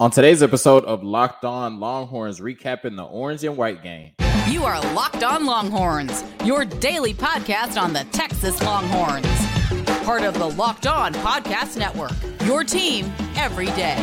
On today's episode of Locked On Longhorns, recapping the orange and white game. You are Locked On Longhorns, your daily podcast on the Texas Longhorns. Part of the Locked On Podcast Network, your team every day.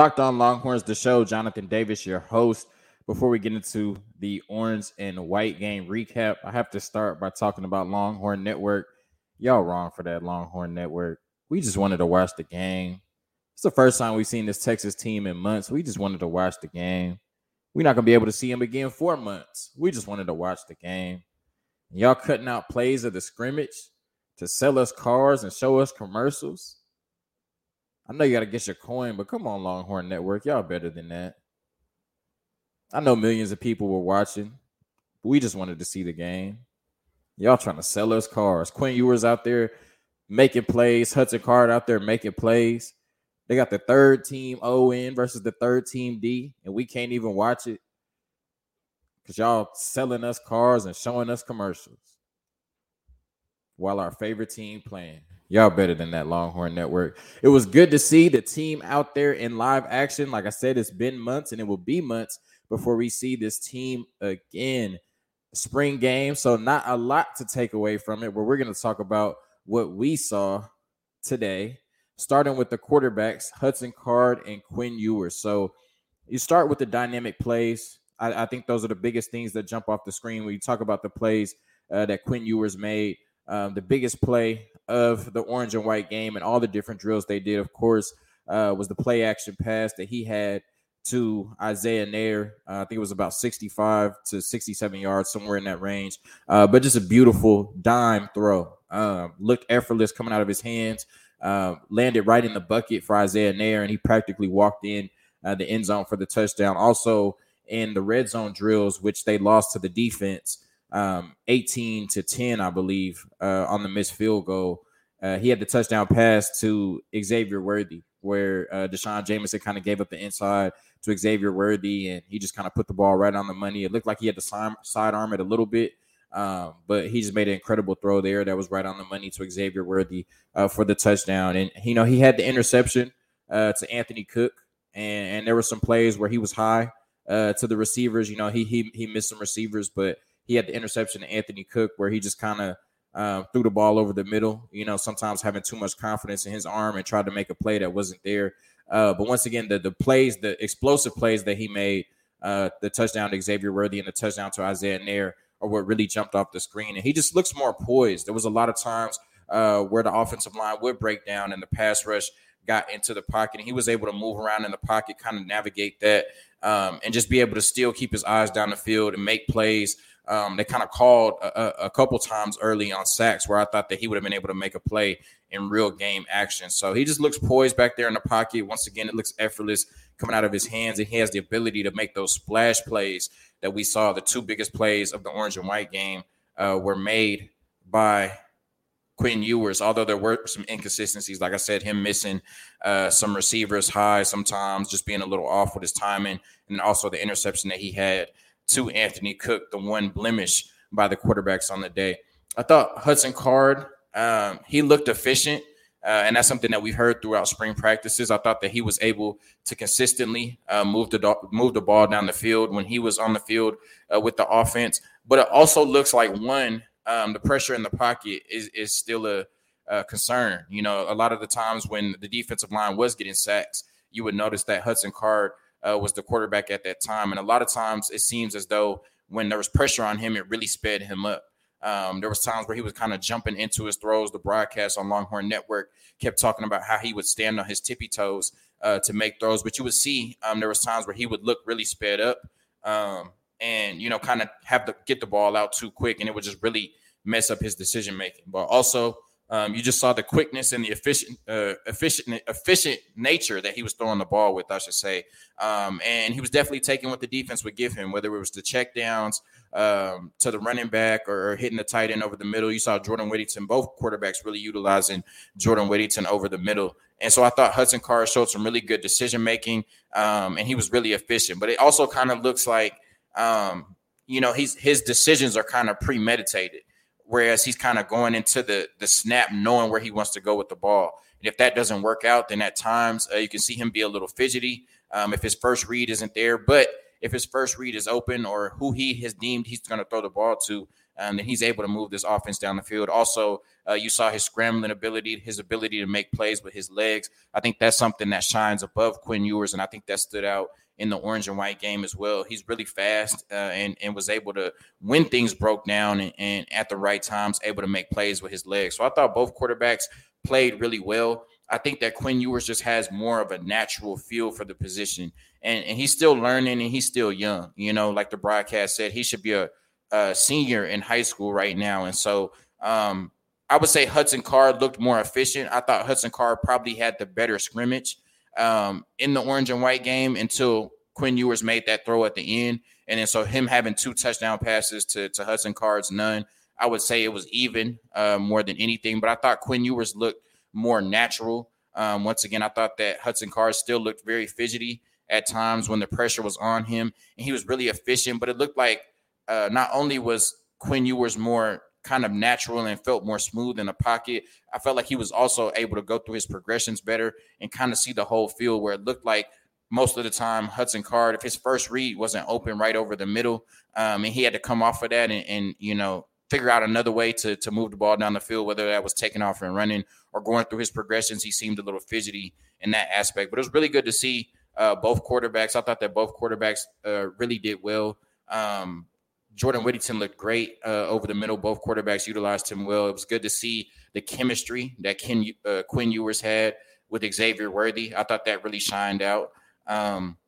Locked On Longhorns, the show. Jonathan Davis, your host. Before we get into the orange and white game recap, I have to start by talking about Longhorn Network. Y'all wrong for that Longhorn Network. We just wanted to watch the game. It's the first time we've seen this Texas team in months. We just wanted to watch the game. We're not gonna be able to see them again for months. We just wanted to watch the game. Y'all cutting out plays of the scrimmage to sell us cars and show us commercials. I know you got to get your coin, but come on, Longhorn Network. Y'all better than that. I know millions of people were watching. We just wanted to see the game. Y'all trying to sell us cars. Quinn Ewers out there making plays. Hudson Card out there making plays. They got the third team ON versus the third team D, and we can't even watch it because y'all selling us cars and showing us commercials while our favorite team playing. Y'all better than that Longhorn Network. It was good to see the team out there in live action. Like I said, it's been months and it will be months before we see this team again. Spring game, so not a lot to take away from it, but we're going to talk about what we saw today, starting with the quarterbacks, Hudson Card and Quinn Ewers. So you start with the dynamic plays. I, I, think those are the biggest things that jump off the screen when you talk about the plays uh, that Quinn Ewers made. Um, the biggest play of the orange and white game and all the different drills they did, of course, uh, was the play action pass that he had to Isaiah Neyor. Uh, I think it was about 65 to 67 yards, somewhere in that range. Uh, but just a beautiful dime throw. Um, looked effortless coming out of his hands. Uh, landed right in the bucket for Isaiah Neyor, and he practically walked in uh, the end zone for the touchdown. Also in the red zone drills, which they lost to the defense um, 18 to 10, I believe, uh, on the missed field goal. Uh, he had the touchdown pass to Xavier Worthy, where uh, D'Shawn Jamison kind of gave up the inside to Xavier Worthy, and he just kind of put the ball right on the money. It looked like he had to side, sidearm it a little bit, um, but he just made an incredible throw there that was right on the money to Xavier Worthy uh, for the touchdown. And you know he had the interception uh, to Anthony Cook, and, and there were some plays where he was high uh, to the receivers. You know he he he missed some receivers, but he had the interception to Anthony Cook where he just kind of uh, threw the ball over the middle. You know, sometimes having too much confidence in his arm and tried to make a play that wasn't there. Uh, but once again, the the plays, the explosive plays that he made, uh, the touchdown to Xavier Worthy and the touchdown to Isaiah Neyor are what really jumped off the screen. And he just looks more poised. There was a lot of times uh, where the offensive line would break down and the pass rush got into the pocket and he was able to move around in the pocket, kind of navigate that, um, and just be able to still keep his eyes down the field and make plays um, they kind of called a, a, couple times early on sacks where I thought that he would have been able to make a play in real game action. So he just looks poised back there in the pocket. Once again, it looks effortless coming out of his hands, and he has the ability to make those splash plays that we saw. The two biggest plays of the orange and white game uh, were made by Quinn Ewers, although there were some inconsistencies, like I said, him missing uh, some receivers high sometimes, just being a little off with his timing, and also the interception that he had to Anthony Cook, the one blemish by the quarterbacks on the day. I thought Hudson Card, um, he looked efficient. Uh, and that's something that we heard throughout spring practices. I thought that he was able to consistently uh, move the move the ball down the field when he was on the field uh, with the offense. But it also looks like one, um, the pressure in the pocket is is still a, a, concern. You know, a lot of the times when the defensive line was getting sacks, you would notice that Hudson Card uh, was the quarterback at that time. And a lot of times it seems as though when there was pressure on him, it really sped him up. Um, there was times where he was kind of jumping into his throws. The broadcast on Longhorn Network kept talking about how he would stand on his tippy toes uh, to make throws, but you would see um, there was times where he would look really sped up um, and you know kind of have to get the ball out too quick, and it would just really mess up his decision making. But also um, you just saw the quickness and the efficient, uh, efficient, efficient nature that he was throwing the ball with, I should say. Um, and he was definitely taking what the defense would give him, whether it was the check downs um, to the running back or, or, hitting the tight end over the middle. You saw Jordan Whittington, both quarterbacks really utilizing Jordan Whittington over the middle. And so I thought Hudson Card showed some really good decision making, um, and he was really efficient. But it also kind of looks like, um, you know, he's his decisions are kind of premeditated, whereas he's kind of going into the the snap knowing where he wants to go with the ball. And if that doesn't work out, then at times uh, you can see him be a little fidgety um, if his first read isn't there. But if his first read is open or who he has deemed he's going to throw the ball to, um, then he's able to move this offense down the field. Also, uh, you saw his scrambling ability, his ability to make plays with his legs. I think that's something that shines above Quinn Ewers, and I think that stood out in the orange and white game as well. He's really fast uh, and and was able to when things broke down and, and, at the right times able to make plays with his legs. So I thought both quarterbacks played really well. I think that Quinn Ewers just has more of a natural feel for the position, and, and he's still learning and he's still young. You know, like the broadcast said, he should be a uh, senior in high school right now. And so um, I would say Hudson Card looked more efficient. I thought Hudson Card probably had the better scrimmage um, in the orange and white game until Quinn Ewers made that throw at the end. And then so him having two touchdown passes to, to Hudson Card's none, I would say it was even uh, more than anything. But I thought Quinn Ewers looked more natural. Um, once again, I thought that Hudson Cards still looked very fidgety at times when the pressure was on him, and he was really efficient. But it looked like uh, not only was Quinn Ewers more kind of natural and felt more smooth in the pocket, I felt like he was also able to go through his progressions better and kind of see the whole field where it looked like most of the time Hudson Card, if his first read wasn't open right over the middle, um, and he had to come off of that and, and, you know figure out another way to to move the ball down the field, whether that was taking off and running or going through his progressions. He seemed a little fidgety in that aspect, but it was really good to see uh, both quarterbacks. I thought that both quarterbacks uh, really did well. Um, Jordan Whittington looked great uh, over the middle. Both quarterbacks utilized him well. It was good to see the chemistry that Ken, uh, Quinn Ewers had with Xavier Worthy. I thought that really shined out. Um,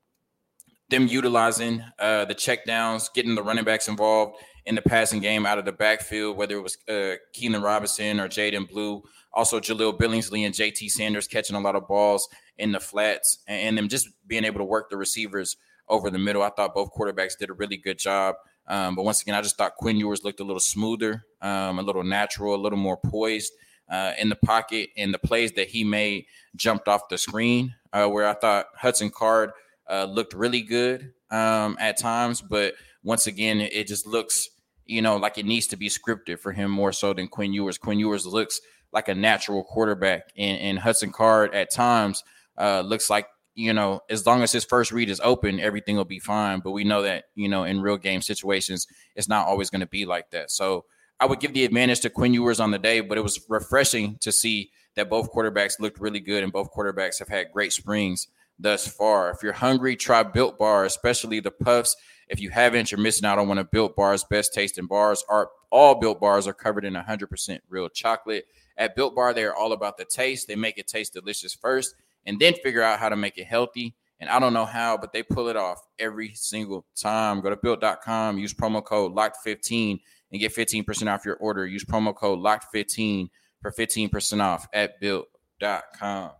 them utilizing uh, the checkdowns, getting the running backs involved in the passing game out of the backfield, whether it was uh, Keilan Robinson or Jaden Blue. Also, Jahleel Billingsley and JT Sanders catching a lot of balls in the flats and, and them just being able to work the receivers over the middle. I thought both quarterbacks did a really good job. Um, but once again, I just thought Quinn Ewers looked a little smoother, um, a little natural, a little more poised uh, in the pocket, and the plays that he made jumped off the screen. Uh, where I thought Hudson Card uh, looked really good um, at times, but once again, it, just looks, you know, like it needs to be scripted for him more so than Quinn Ewers. Quinn Ewers looks like a natural quarterback, and, and Hudson Card at times uh, looks like you know, as long as his first read is open, everything will be fine. But we know that, you know, in real game situations, it's not always going to be like that. So I would give the advantage to Quinn Ewers on the day, but it was refreshing to see that both quarterbacks looked really good and both quarterbacks have had great springs thus far. If you're hungry, try Built Bar, especially the puffs. If you haven't, you're missing out on one of Built Bar's best tasting bars. Are all Built Bars are covered in 100% real chocolate. At Built Bar, they are all about the taste. They make it taste delicious first and then figure out how to make it healthy. And I don't know how, but they pull it off every single time. Go to built.com, use promo code locked15 and get 15% off your order. Use promo code locked15 for 15% off at built.com.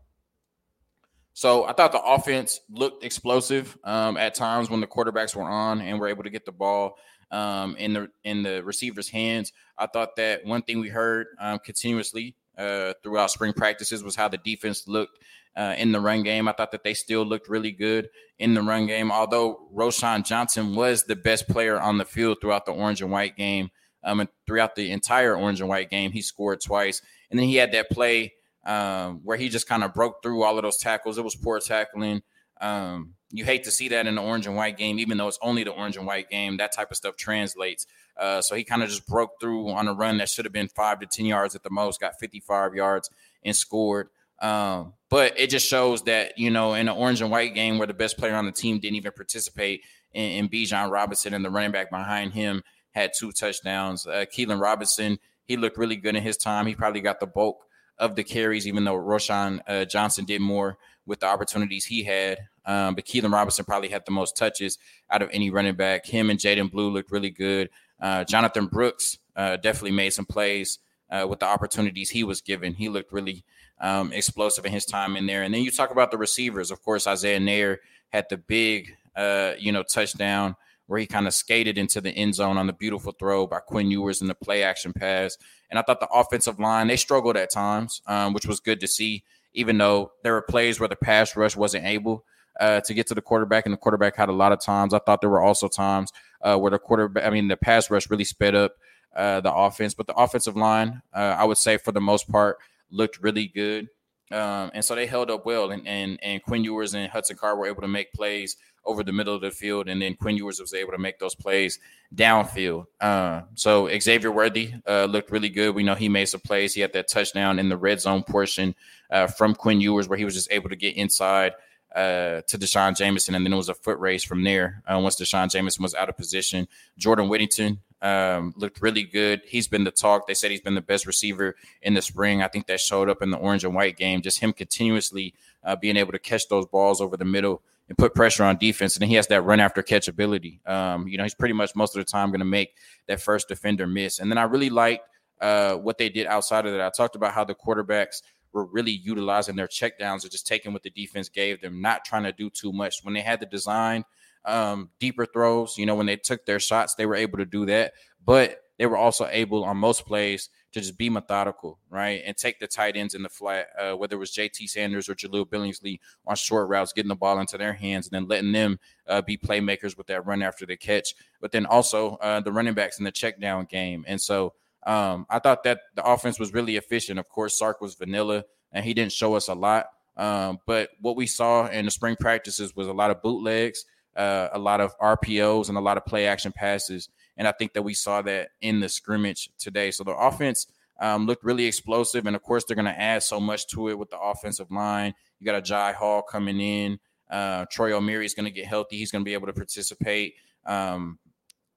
So I thought the offense looked explosive um, at times when the quarterbacks were on and were able to get the ball um, in the in the receivers' hands. I thought that one thing we heard um, continuously uh, throughout spring practices was how the defense looked uh, in the run game. I thought that they still looked really good in the run game, although Roschon Johnson was the best player on the field throughout the orange and white game. Um, and throughout the entire orange and white game, he scored twice. And then he had that play um, where he just kind of broke through all of those tackles. It was poor tackling. Um, you hate to see that in the orange and white game, even though it's only the orange and white game. That type of stuff translates. Uh, so he kind of just broke through on a run that should have been five to 10 yards at the most, got 55 yards and scored. Um, but it just shows that, you know, in an orange and white game where the best player on the team didn't even participate in, in Bijan Robinson and the running back behind him had two touchdowns. Uh, Keilan Robinson, he looked really good in his time. He probably got the bulk of the carries, even though Roschon uh, Johnson did more with the opportunities he had. Um, but Keilan Robinson probably had the most touches out of any running back. Him and Jaden Blue looked really good. Uh, Jonathan Brooks uh, definitely made some plays uh, with the opportunities he was given. He looked really um, explosive in his time in there. And then you talk about the receivers. Of course, Isaiah Neyor had the big, uh, you know, touchdown where he kind of skated into the end zone on the beautiful throw by Quinn Ewers in the play action pass. And I thought the offensive line, they struggled at times, um, which was good to see. Even though there were plays where the pass rush wasn't able uh, to get to the quarterback, and the quarterback had a lot of times. I thought there were also times uh, where the quarterback, I mean, the pass rush really sped up uh, the offense, but the offensive line, uh, I would say for the most part, looked really good. Um, and so they held up well, and, and and Quinn Ewers and Hudson Card were able to make plays over the middle of the field, and then Quinn Ewers was able to make those plays downfield. Uh, so Xavier Worthy uh, looked really good. We know he made some plays. He had that touchdown in the red zone portion uh, from Quinn Ewers, where he was just able to get inside uh, to D'Shawn Jamison, and then it was a foot race from there. Uh, once D'Shawn Jamison was out of position, Jordan Whittington um, looked really good. He's been the talk. They said he's been the best receiver in the spring. I think that showed up in the orange and white game. Just him continuously uh, being able to catch those balls over the middle and put pressure on defense. And then he has that run after catch ability. Um, you know, he's pretty much most of the time going to make that first defender miss. And then I really liked uh, what they did outside of that. I talked about how the quarterbacks were really utilizing their checkdowns and just taking what the defense gave them, not trying to do too much. When they had the design um, deeper throws, you know, when they took their shots, they were able to do that. But they were also able on most plays to just be methodical, right? And take the tight ends in the flat, uh, whether it was JT Sanders or Jahleel Billingsley on short routes, getting the ball into their hands and then letting them uh, be playmakers with that run after the catch. But then also uh, the running backs in the check down game. And so um, I thought that the offense was really efficient. Of course, Sark was vanilla and he didn't show us a lot. Um, but what we saw in the spring practices was a lot of bootlegs, uh, a lot of RPOs, and a lot of play action passes. And I think that we saw that in the scrimmage today. So the offense um, looked really explosive. And of course, they're going to add so much to it with the offensive line. You got a Jai Hall coming in. Uh, Troy Omeire is going to get healthy. He's going to be able to participate. Um,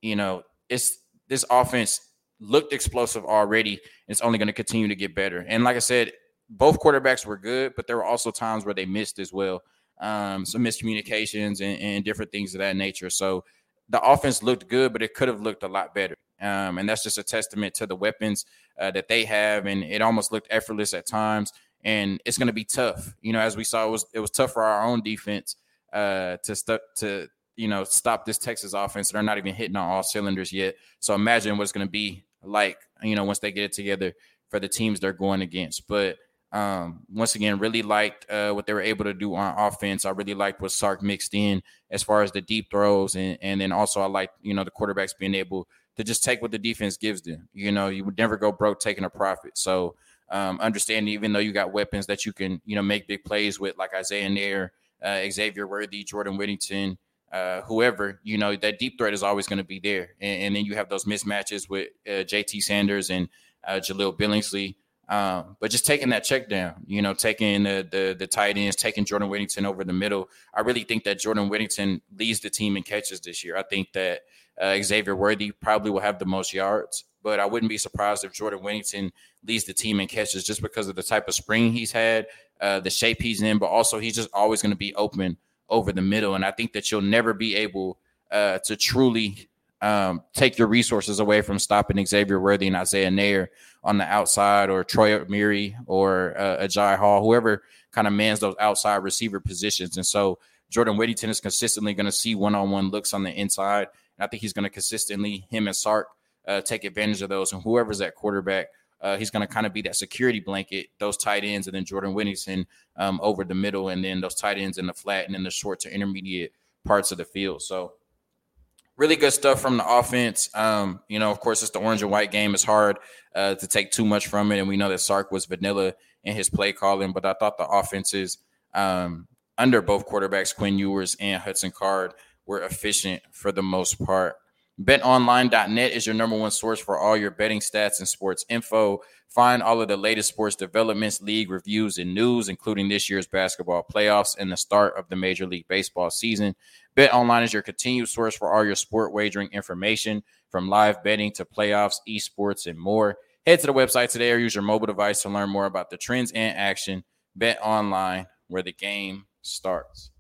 you know, it's this offense looked explosive already. It's only going to continue to get better. And like I said, both quarterbacks were good, but there were also times where they missed as well. Um, some miscommunications and, and, different things of that nature. So the offense looked good, but it could have looked a lot better. Um, and that's just a testament to the weapons uh, that they have. And it almost looked effortless at times. And it's going to be tough. You know, as we saw, it was it was tough for our own defense uh, to st- to you know stop this Texas offense. They're not even hitting on all cylinders yet. So imagine what it's going to be like. You know, once they get it together for the teams they're going against. But um, once again, really liked uh, what they were able to do on offense. I really liked what Sark mixed in as far as the deep throws, and and then also I like you know the quarterbacks being able to just take what the defense gives them. You know, you would never go broke taking a profit. So um, understanding even though you got weapons that you can you know make big plays with, like Isaiah Neyor, uh, Xavier Worthy, Jordan Whittington. Uh, whoever you know that deep threat is always going to be there and, and, then you have those mismatches with uh, jt sanders and uh, jahleel billingsley um, but just taking that check down, you know, taking the, the the tight ends, taking Jordan Whittington over the middle. I really think that Jordan Whittington leads the team in catches this year. I think that uh, Xavier Worthy probably will have the most yards, but I wouldn't be surprised if Jordan Whittington leads the team in catches just because of the type of spring he's had, uh, the shape he's in, but also he's just always going to be open over the middle. And I think that you'll never be able uh, to truly um, take your resources away from stopping Xavier Worthy and Isaiah Neyor on the outside, or Troy Omeire or uh, Agiye Hall, whoever kind of mans those outside receiver positions. And so Jordan Whittington is consistently going to see one-on-one looks on the inside, and I think he's going to consistently him and Sark uh, take advantage of those. And whoever's at quarterback, uh, he's going to kind of be that security blanket, those tight ends, and then Jordan Whittington um, over the middle, and then those tight ends in the flat, and then the short to intermediate parts of the field. So really good stuff from the offense. Um, you know, of course, it's the orange and white game. It's hard uh, to take too much from it, and we know that Sark was vanilla in his play calling. But I thought the offenses um, under both quarterbacks, Quinn Ewers and Hudson Card, were efficient for the most part. BetOnline.net is your number one source for all your betting stats and sports info. Find all of the latest sports developments, league reviews, and news, including this year's basketball playoffs and the start of the Major League Baseball season. BetOnline is your continued source for all your sport wagering information, from live betting to playoffs, esports, and more. Head to the website today or use your mobile device to learn more about the trends and action. BetOnline, where the game starts.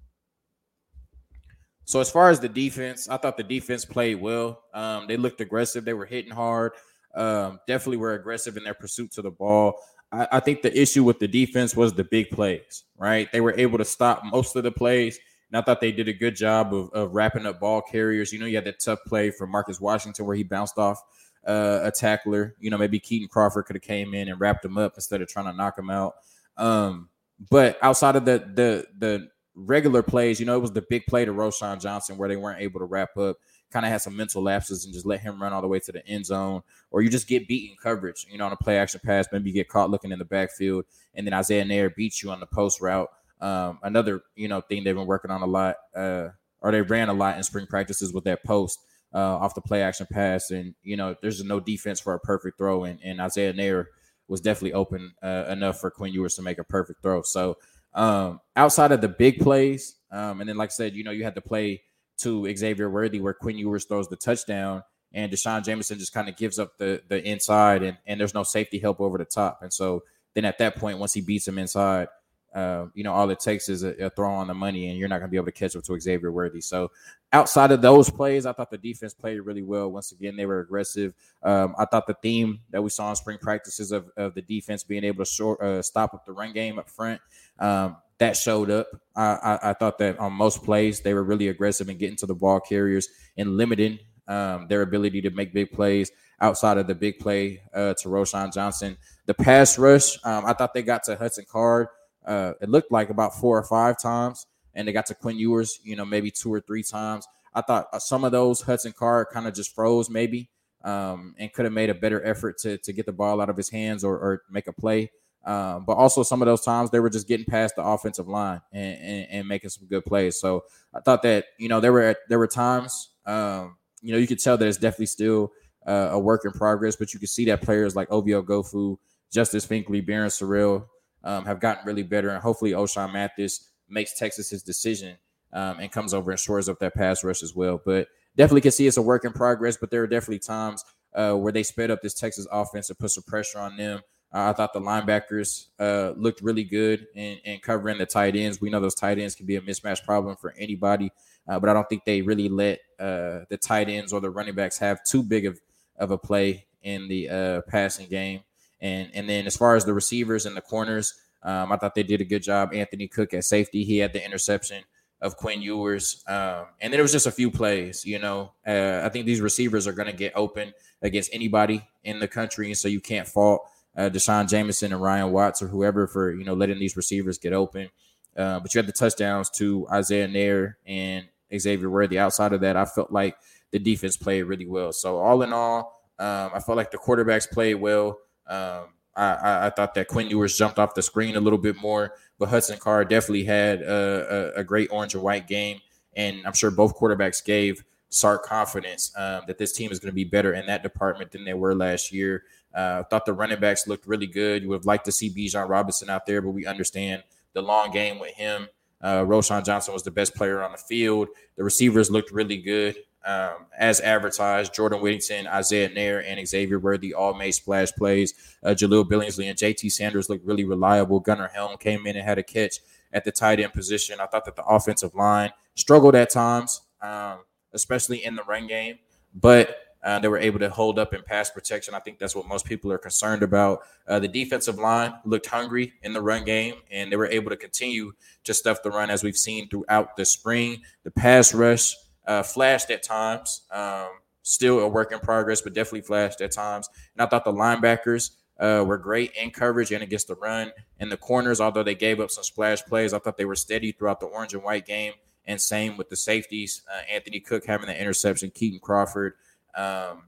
So as far as the defense, I thought the defense played well. Um, they looked aggressive. They were hitting hard. Um, definitely were aggressive in their pursuit to the ball. I, I, think the issue with the defense was the big plays. Right? They were able to stop most of the plays, and I thought they did a good job of, of wrapping up ball carriers. You know, you had that tough play from Marcus Washington where he bounced off uh, a tackler. You know, maybe Kitan Crawford could have came in and wrapped him up instead of trying to knock him out. Um, but outside of the the the regular plays, you know, it was the big play to Roschon Johnson where they weren't able to wrap up. Kind of had some mental lapses and just let him run all the way to the end zone, or you just get beaten coverage, you know, on a play action pass. Maybe you get caught looking in the backfield, and then Isaiah Neyor beats you on the post route. Um, another, you know, thing they've been working on a lot, uh, or they ran a lot in spring practices with that post uh, off the play action pass, and you know, there's no defense for a perfect throw, and, and Isaiah Neyor was definitely open uh, enough for Quinn Ewers to make a perfect throw. So um, outside of the big plays, um, and then like I said, you know, you had to play to Xavier Worthy where Quinn Ewers throws the touchdown and D'Shawn Jamison just kind of gives up the the inside and, and there's no safety help over the top. And so then at that point, once he beats him inside, uh, you know, all it takes is a, a, throw on the money, and you're not going to be able to catch up to Xavier Worthy. So, outside of those plays, I thought the defense played really well. Once again, they were aggressive. Um, I thought the theme that we saw in spring practices of, of the defense being able to short, uh, stop up the run game up front, um, that showed up. I, I, I, thought that on most plays, they were really aggressive in getting to the ball carriers and limiting um, their ability to make big plays outside of the big play uh, to Roschon Johnson. The pass rush, um, I thought they got to Hudson Card uh, it looked like about four or five times, and they got to Quinn Ewers, you know, maybe two or three times. I thought uh, some of those Hudson Card kind of just froze maybe, um, and could have made a better effort to to get the ball out of his hands or, or make a play. Um, but also some of those times they were just getting past the offensive line and, and, and, making some good plays. So I thought that you know there were there were times um, you know you could tell that it's definitely still uh, a work in progress, but you could see that players like Ovie Oghoufo, Justice Finkley, Barryn Sorrell, um, have gotten really better, and hopefully Ochaun Mathis makes Texas his decision um, and comes over and shores up that pass rush as well. But definitely can see it's a work in progress. But there are definitely times uh, where they sped up this Texas offense and put some pressure on them. Uh, I thought the linebackers uh, looked really good in, in, covering the tight ends. We know those tight ends can be a mismatch problem for anybody, uh, but I don't think they really let uh, the tight ends or the running backs have too big of, of a play in the uh, passing game. And and then as far as the receivers and the corners, um, I thought they did a good job. Anthony Cook at safety, he had the interception of Quinn Ewers, um, and then it was just a few plays. You know, uh, I think these receivers are going to get open against anybody in the country, and so you can't fault uh, D'Shawn Jamison and Ryan Watts or whoever for you know letting these receivers get open. Uh, but you had the touchdowns to Isaiah Neyor and Xavier Worthy. Outside of that, I felt like the defense played really well. So all in all, um, I felt like the quarterbacks played well. Um, I, I, thought that Quinn Ewers jumped off the screen a little bit more, but Hudson Card definitely had a, a, a great orange and white game, and I'm sure both quarterbacks gave Sark confidence um, that this team is going to be better in that department than they were last year. Uh, thought the running backs looked really good. You would have liked to see Bijan Robinson out there, but we understand the long game with him. Uh, Roschon Johnson was the best player on the field. The receivers looked really good um, as advertised. Jordan Whittington, Isaiah Neyor, and Xavier Worthy all made splash plays. Uh, Jahleel Billingsley and JT Sanders looked really reliable. Gunnar Helm came in and had a catch at the tight end position. I thought that the offensive line struggled at times, um, especially in the run game, but uh, they were able to hold up in pass protection. I think that's what most people are concerned about. Uh, the defensive line looked hungry in the run game, and they were able to continue to stuff the run as we've seen throughout the spring. The pass rush uh, flashed at times. Um, still a work in progress, but definitely flashed at times. And I thought the linebackers uh, were great in coverage and against the run. And the corners, although they gave up some splash plays, I thought they were steady throughout the orange and white game. And same with the safeties. Uh, Anthony Cook having the interception, Kitan Crawford, um,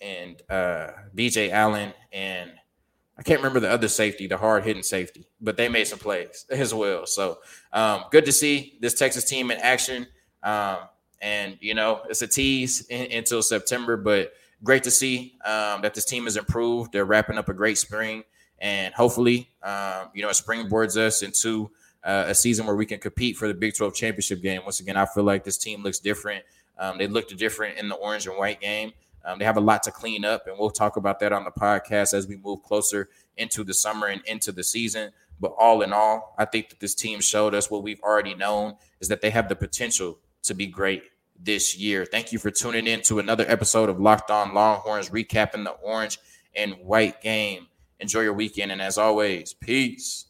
and uh, BJ Allen, and I can't remember the other safety, the hard hitting safety, but they made some plays as well. So um, good to see this Texas team in action. Um, and you know it's a tease in, until September. But great to see um, that this team has improved. They're wrapping up a great spring, and hopefully, um, you know, it springboards us into uh, a season where we can compete for the Big 12 championship game. Once again, I feel like this team looks different. Um, they looked different in the orange and white game. Um, they have a lot to clean up, and we'll talk about that on the podcast as we move closer into the summer and into the season. But all in all, I think that this team showed us what we've already known is that they have the potential to be great this year. Thank you for tuning in to another episode of Locked On Longhorns, recapping the orange and white game. Enjoy your weekend. And as always, peace.